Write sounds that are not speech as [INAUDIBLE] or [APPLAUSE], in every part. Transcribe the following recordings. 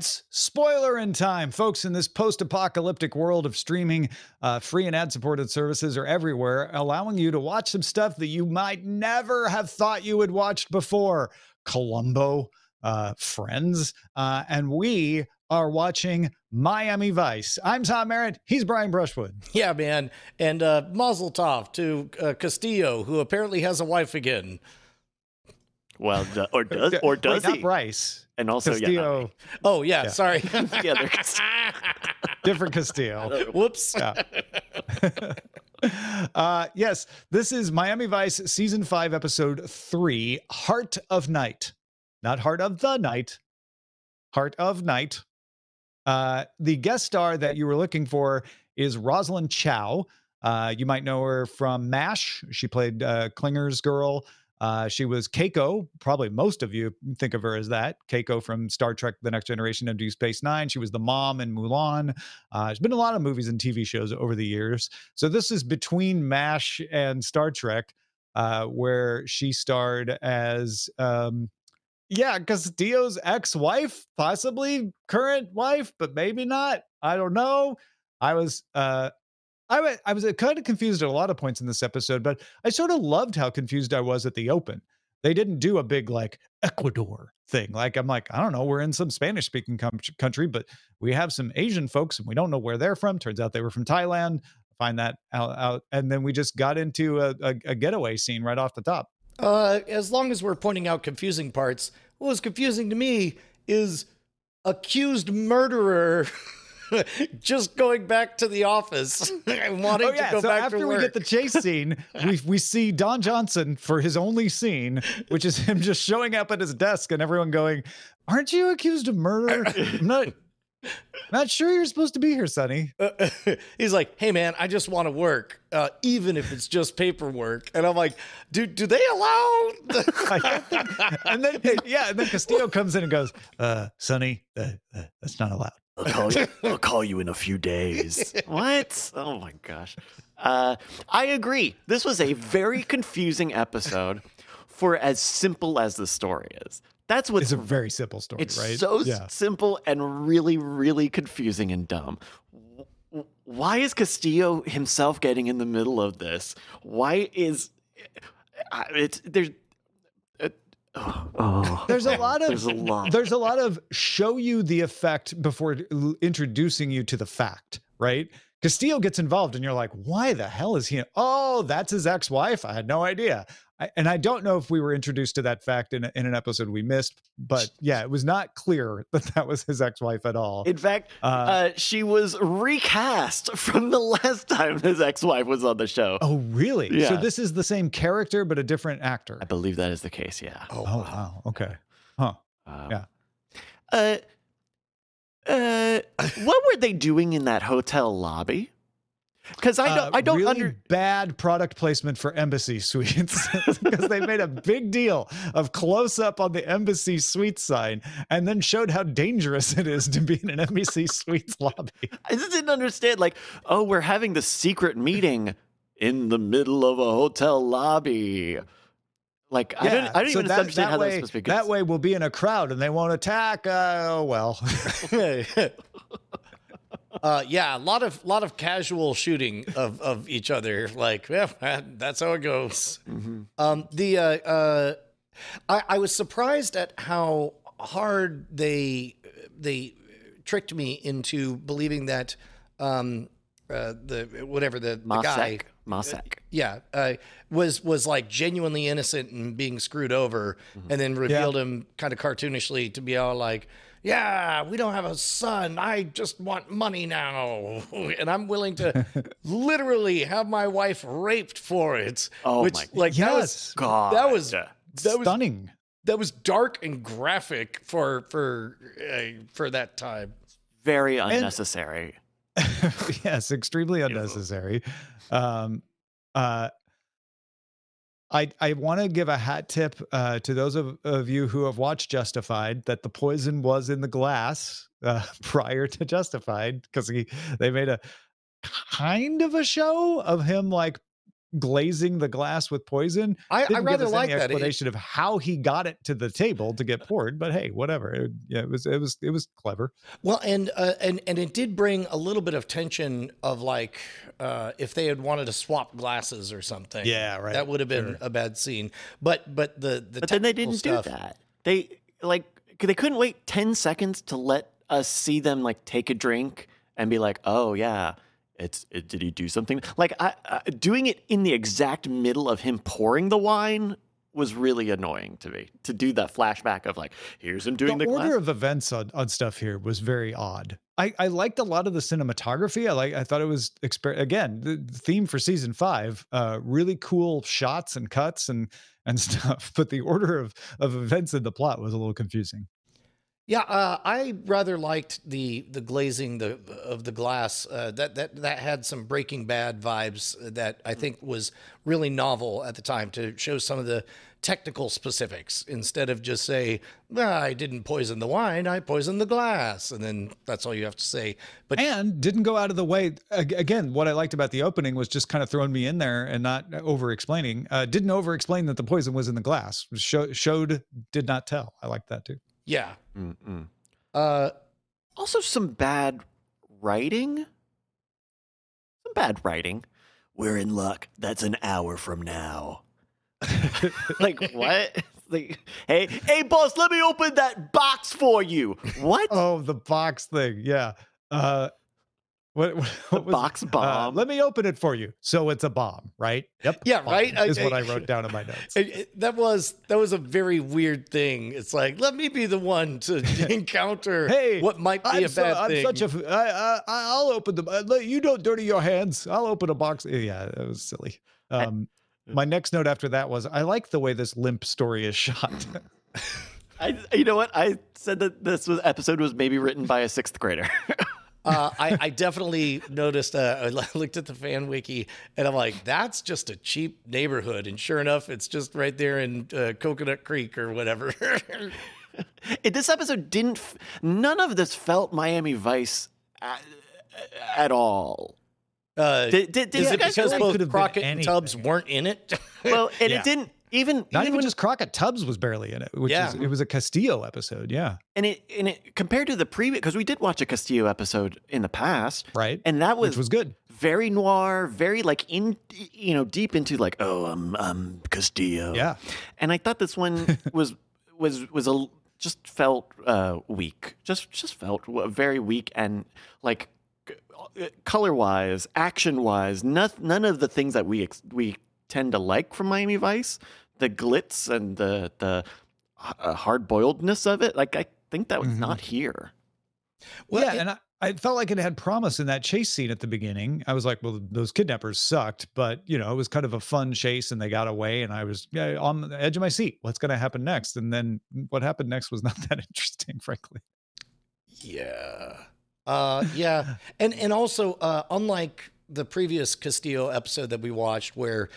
It's spoiler in time, folks. In this post apocalyptic world of streaming, uh, free and ad supported services are everywhere, allowing you to watch some stuff that you might never have thought you had watched before. Columbo, uh, Friends, uh, and we are watching Miami Vice. I'm Tom Merritt. He's Brian Brushwood. [LAUGHS] Yeah, man. And uh, Mazel Tov to uh, Castillo, who apparently has a wife again. Well, or does [LAUGHS] or does Wait, he? Not Bryce. And also, Castillo. yeah, Oh, yeah, Yeah. sorry. [LAUGHS] yeah, they're [LAUGHS] Different Castillo. Whoops. Yeah. [LAUGHS] uh, yes, this is Miami Vice season five, episode three, Heart of Night. Not Heart of the Night, Heart of Night. Uh, the guest star that you were looking for is Rosalind Chao. Uh, you might know her from MASH. She played uh, Klinger's girl. Uh, she was Keiko. Probably most of you think of her as that. Keiko from Star Trek The Next Generation and Deep Space Nine. She was the mom in Mulan. Uh, there's been a lot of movies and TV shows over the years. So this is between MASH and Star Trek, uh, where she starred as, um, yeah, Castillo's ex-wife, possibly current wife, but maybe not. I don't know. I was, uh, I I was kind of confused at a lot of points in this episode, but I sort of loved how confused I was at the open. They didn't do a big like Ecuador thing. Like I'm like, I don't know, we're in some Spanish speaking com- country, but we have some Asian folks and we don't know where they're from. Turns out they were from Thailand. Find that out, out. and then we just got into a, a, a getaway scene right off the top. Uh, as long as we're pointing out confusing parts, what was confusing to me is accused murderer [LAUGHS] [LAUGHS] just going back to the office and [LAUGHS] wanting Oh yeah, to go so back after to we get the chase [LAUGHS] scene, we we see Don Johnson for his only scene, which is him just showing up at his desk and everyone going, "Aren't you accused of murder?" I'm not not sure you're supposed to be here, Sonny. He's like, "Hey man, I just want to work, uh, even if it's just paperwork." And I'm like, "Dude, do they allow?" And then yeah, and then Castillo comes in and goes, "Uh, Sonny, uh, uh, that's not allowed." I'll call you. I'll call you in a few days. [LAUGHS] what? Oh my gosh. Uh, I agree. This was a very confusing episode for as simple as the story is. That's what's It's a very simple story, It's right? so yeah. simple and really, really confusing and dumb. W- w- Why is Castillo himself getting in the middle of this? Why is I- it's there's uh, oh, There's a lot of there's a lot. there's a lot of show you the effect before introducing you to the fact, right? Castillo gets involved and you're like, why the hell is he? Oh, that's his ex-wife. I had no idea. I, and I don't know if we were introduced to that fact in, in an episode we missed, but yeah, it was not clear [LAUGHS] that that was his ex-wife at all. In fact, Uh, uh, she was recast from the last time his ex-wife was on the show. oh, really? Yeah. So this is the same character, but a different actor. I believe that is the case. Yeah. Oh, wow. Okay. Huh. Um, Yeah. Uh, uh, what were they doing in that hotel lobby? Because I don't, Uh, I don't really under. bad product placement for embassy suites [LAUGHS] because they made a big deal of close up on the embassy suite sign and then showed how dangerous it is to be in an embassy suites lobby. I just didn't understand. Like, oh, we're having the secret meeting in the middle of a hotel lobby. Like, I don't, I don't so even that, understand that how way, that's supposed to be. That way, we'll be in a crowd and they won't attack. Uh, oh well. [LAUGHS] [LAUGHS] uh, yeah, a lot of lot of casual shooting of of each other. Like, yeah, that's how it goes. Mhm. Um, the uh, uh, I, I was surprised at how hard they they tricked me into believing that um, uh, the whatever the, the guy Masek. Masek. yeah uh, was was like genuinely innocent and being screwed over and then revealed him kind of cartoonishly to be all like yeah we don't have a son i just want money now [LAUGHS] and i'm willing to [LAUGHS] literally have my wife raped for it Oh which my like that was yes. God. that was that was Stunning. that was dark and graphic for for uh, for that time very unnecessary. [LAUGHS] yes, extremely unnecessary. Um, uh, I I want to give a hat tip uh, to those of, of you who have watched Justified that the poison was in the glass uh, [LAUGHS] prior to Justified because he they made a kind of a show of him like glazing the glass with poison. I, I rather like any that. It- explanation of how he got it to the table to get poured. But hey, whatever. It, yeah, it was it was it was clever. Well, and uh, and and it did bring a little bit of tension of like uh, if they had wanted to swap glasses or something. Yeah, right. That would have been Sure. a bad scene. But but the the But then they didn't stuff, do that. They like they couldn't wait 10 seconds to let us see them like take a drink and be like, "Oh yeah, it's it, did he do something?" Like I, I doing it in the exact middle of him pouring the wine was really annoying to me. To do that flashback of like, here's him doing the, the, order glass. of events on, on stuff here was very odd. I, I liked a lot of the cinematography. I like I thought it was exper- again the the theme for season five. Uh, really cool shots and cuts and and [LAUGHS] stuff. But the order of of events in the plot was a little confusing. Yeah, uh, I rather liked the the glazing the of the glass. Uh, that that that had some Breaking Bad vibes that I think was really novel at the time to show some of the technical specifics instead of just say, "Ah, "I didn't poison the wine, I poisoned the glass," and then that's all you have to say. But and didn't go out of the way. Again, what I liked about the opening was just kind of throwing me in there and not over explaining. Uh, didn't over explain that the poison was in the glass. Show, showed, did not tell. I like that too. Yeah, Mm-mm. uh, Also, some bad writing. Some bad writing. We're in luck. That's an hour from now. [LAUGHS] like what? [LAUGHS] Like, hey, hey, boss, let me open that box for you. What? Oh, the box thing. Yeah. Uh, what, what, what was- box uh, bomb. let me open it for you. So it's a bomb, right? Yep. Yeah, bomb right? I- Is what I- I wrote down in my notes. it- it- that was that was a very weird thing. It's like let me be the one to [LAUGHS] encounter Hey, what might be I'm, a so, bad I'm thing. such a. f- I, I, I'll open the. uh, You don't dirty your hands. I'll open a box. Yeah, it was silly. I- Um, my next note after that was I like the way this limp story is shot. [LAUGHS] I, you know what? I said that this was episode was maybe written by a sixth grader. [LAUGHS] uh, I, I definitely noticed. Uh, I [LAUGHS] looked at the fan wiki, and I'm like, "That's just a cheap neighborhood." And sure enough, it's just right there in uh, Coconut Creek or whatever. [LAUGHS] It- this episode didn't. F- none of this felt Miami Vice at, at all. uh, Did, did, did is it because it feel like- both could have Crockett and Tubbs weren't in it? [LAUGHS] well, and Yeah. it didn't even Not even even just Crockett Tubbs was barely in it, which Yeah. is it was a Castillo episode. Yeah, and it and it compared to the previous because we did watch a Castillo episode in the past, right. and that was, which was good. very noir, very like in you know deep into like oh I'm um Castillo, Yeah. and I thought this one [LAUGHS] was was was a just felt uh weak, just just felt very weak and like color wise, action wise, none none of the things that we ex- we tend to like from Miami Vice, the glitz and the the uh, hard boiledness of it, like I think that was Mhm. not here. Well, yeah, it- and I, I felt like it had promise in that chase scene at the beginning. I was like, well, those kidnappers sucked, but you know, it was kind of a fun chase and they got away and I was yeah, on the edge of my seat. What's going to happen next? And then what happened next was [LAUGHS] not that interesting, frankly. Yeah. Uh yeah. [LAUGHS] And and also uh unlike the previous Castillo episode that we watched where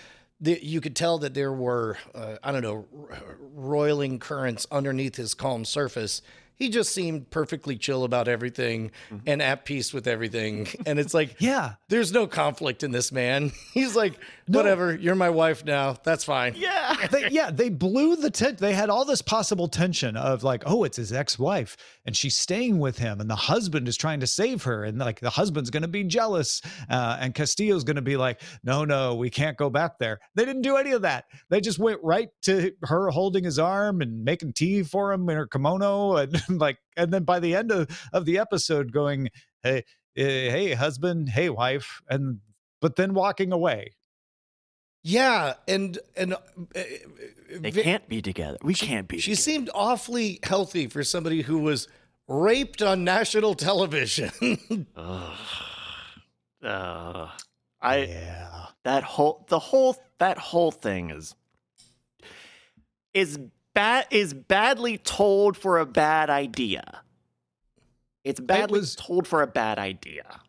the, you could tell that there were uh, I don't know r- roiling currents underneath his calm surface. He just seemed perfectly chill about everything and at peace with everything. And it's like [LAUGHS] Yeah. there's no conflict in this man. [LAUGHS] He's like No. whatever, you're my wife now. That's fine. Yeah. [LAUGHS] they, yeah, they blew the tent. They had all this possible tension of like, oh, it's his ex-wife, and she's staying with him, and the husband is trying to save her, and like the husband's going to be jealous, uh, and Castillo's going to be like, no, no, we can't go back there. They didn't do any of that. They just went right to her holding his arm and making tea for him in her kimono, [LAUGHS] and like, and then by the end of of the episode, going, hey, eh, hey, husband, hey, wife, and but then walking away. Yeah, and and uh, They can't be together. We can't be. She together. seemed awfully healthy for somebody who was raped on national [LAUGHS] television. Ugh. Uh, I yeah. that whole the whole that whole thing is is bad is badly told for a bad idea. It's badly was- told for a bad idea.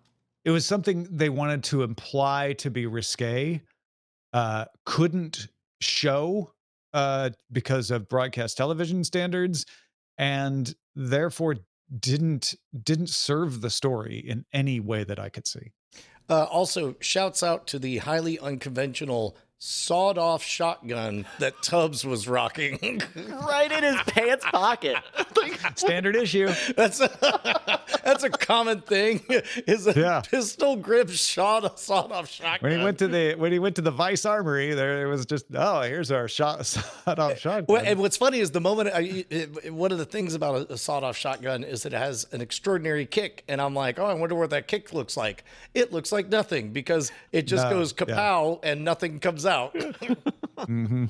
it was something they wanted to imply to be risque uh couldn't show uh because of broadcast television standards and therefore didn't didn't serve the story in any way that i could see. Uh, also, shouts out to the highly unconventional sawed off shotgun that Tubbs was rocking. [LAUGHS] right in his pants pocket. [LAUGHS] Standard issue. That's a, [LAUGHS] that's a common thing. Is a Yeah. pistol grip shot sawed off shotgun. When he went to the when he went to the Vice Armory, there it was just oh here's our shot sawed off shotgun. Well, and what's funny is the moment I, it, one of the things about a, a sawed-off shotgun is that it has an extraordinary kick, and I'm like, oh, I wonder what that kick looks like. It looks like nothing because it just No, goes yeah. kapow and nothing comes out. [LAUGHS] hmm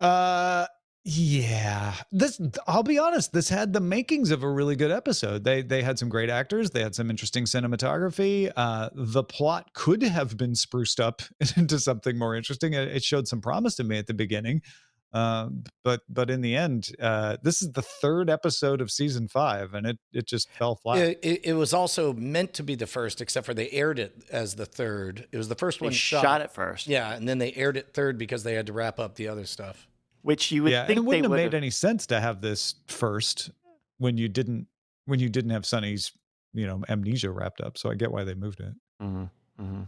Uh, yeah. This I'll be honest. This had the makings of a really good episode. They they had some great actors. They had some interesting cinematography. Uh, the plot could have been spruced up [LAUGHS] into something more interesting. It, it showed some promise to me at the beginning. Um, but but in the end, uh, this is the third episode of season five, and it it just fell flat. It, it, it was also meant to be the first, except for they aired it as the third. It was the first They one shot it first. Yeah, and then they aired it third because they had to wrap up the other stuff. Which you would yeah, and think it they wouldn't have would made any sense to have this first when you didn't when you didn't have Sonny's you know amnesia wrapped up. So I get why they moved it. hmm hmm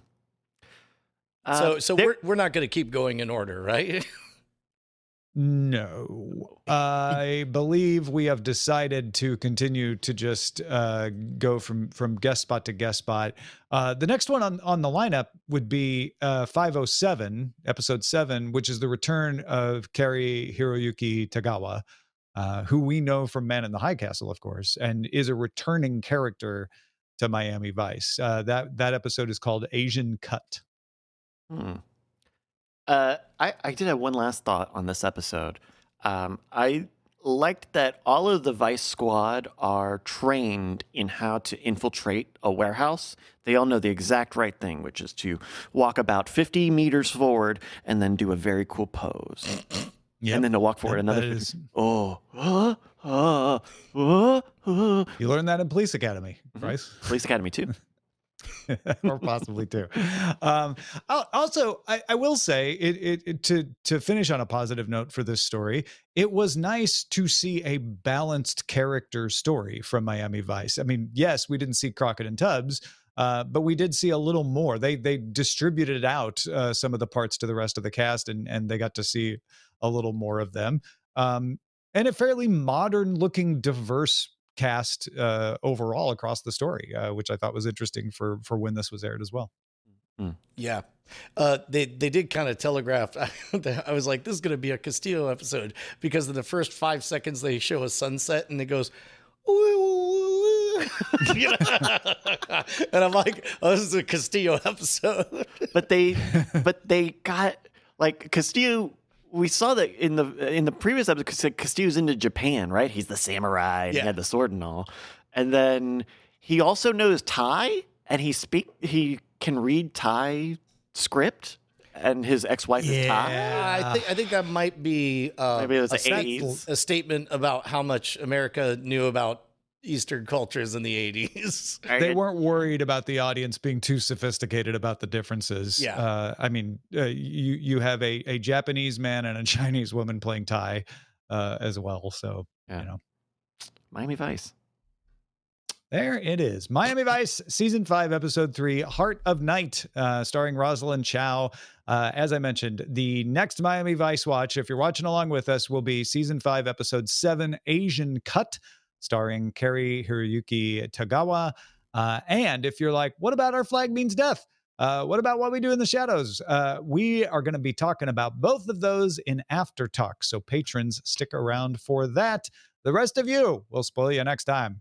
so so we're we're not going to keep going in order, right? [LAUGHS] No, [LAUGHS] I believe we have decided to continue to just uh, go from from guest spot to guest spot. Uh, the next one on on the lineup would be uh, 507, episode seven, which is the return of Cary Hiroyuki Tagawa, uh, who we know from Man in the High Castle, of course, and is a returning character to Miami Vice. Uh, that that episode is called Asian Cut. Hmm. Uh, I, I did have one last thought on this episode. Um, I liked that all of the Vice squad are trained in how to infiltrate a warehouse. They all know the exact right thing, which is to walk about 50 meters forward and then do a very cool pose. [CLEARS THROAT] And then to walk forward That- another that 50 is- Oh, uh, uh, uh. You learned that in Police Academy, Mhm. Police Academy too. [LAUGHS] [LAUGHS] or possibly two. Um, also, I, I will say it, it, it to to finish on a positive note for this story. It was nice to see a balanced character story from Miami Vice. I mean, yes, we didn't see Crockett and Tubbs. Uh, but we did see a little more. They they distributed out uh, some of the parts to the rest of the cast, and and they got to see a little more of them. Um, and a fairly modern looking, diverse cast uh, overall across the story, uh, which I thought was interesting for for when this was aired as well. Yeah. Uh, they they did kind of telegraph. [LAUGHS] I was like, this is going to be a Castillo episode because in the first five seconds they show a sunset and it goes, "Ooh." You know? and I'm like, oh, this is a Castillo [LAUGHS] episode. but they [LAUGHS] but they got like Castillo we saw that in the in the previous episode 'cause Castillo's into Japan, right? He's the samurai and Yeah. he had the sword and all. And then he also knows Thai and he speak he can read Thai script and his ex-wife is Thai. I think I think that might be uh, Maybe it was a, the stat- a statement about how much America knew about Eastern cultures in the 80s. [LAUGHS] They weren't worried about the audience being too sophisticated about the differences. Yeah. Uh, I mean, uh, you you have a, a Japanese man and a [LAUGHS] Chinese woman playing Thai uh, as well. So Yeah. you know, Miami Vice. There it is. Miami Vice, season five, episode three, Heart of Night, uh, starring Rosalind Chao. Uh, as I mentioned, the next Miami Vice watch, if you're watching along with us, will be season five, episode seven, Asian Cut, starring Cary Hiroyuki Tagawa. Uh, and if you're like, what about Our Flag Means Death? Uh, what about what we do in the shadows? Uh, we are going to be talking about both of those in After Talk. So, patrons, stick around for that. The rest of you, we'll spoil you next time.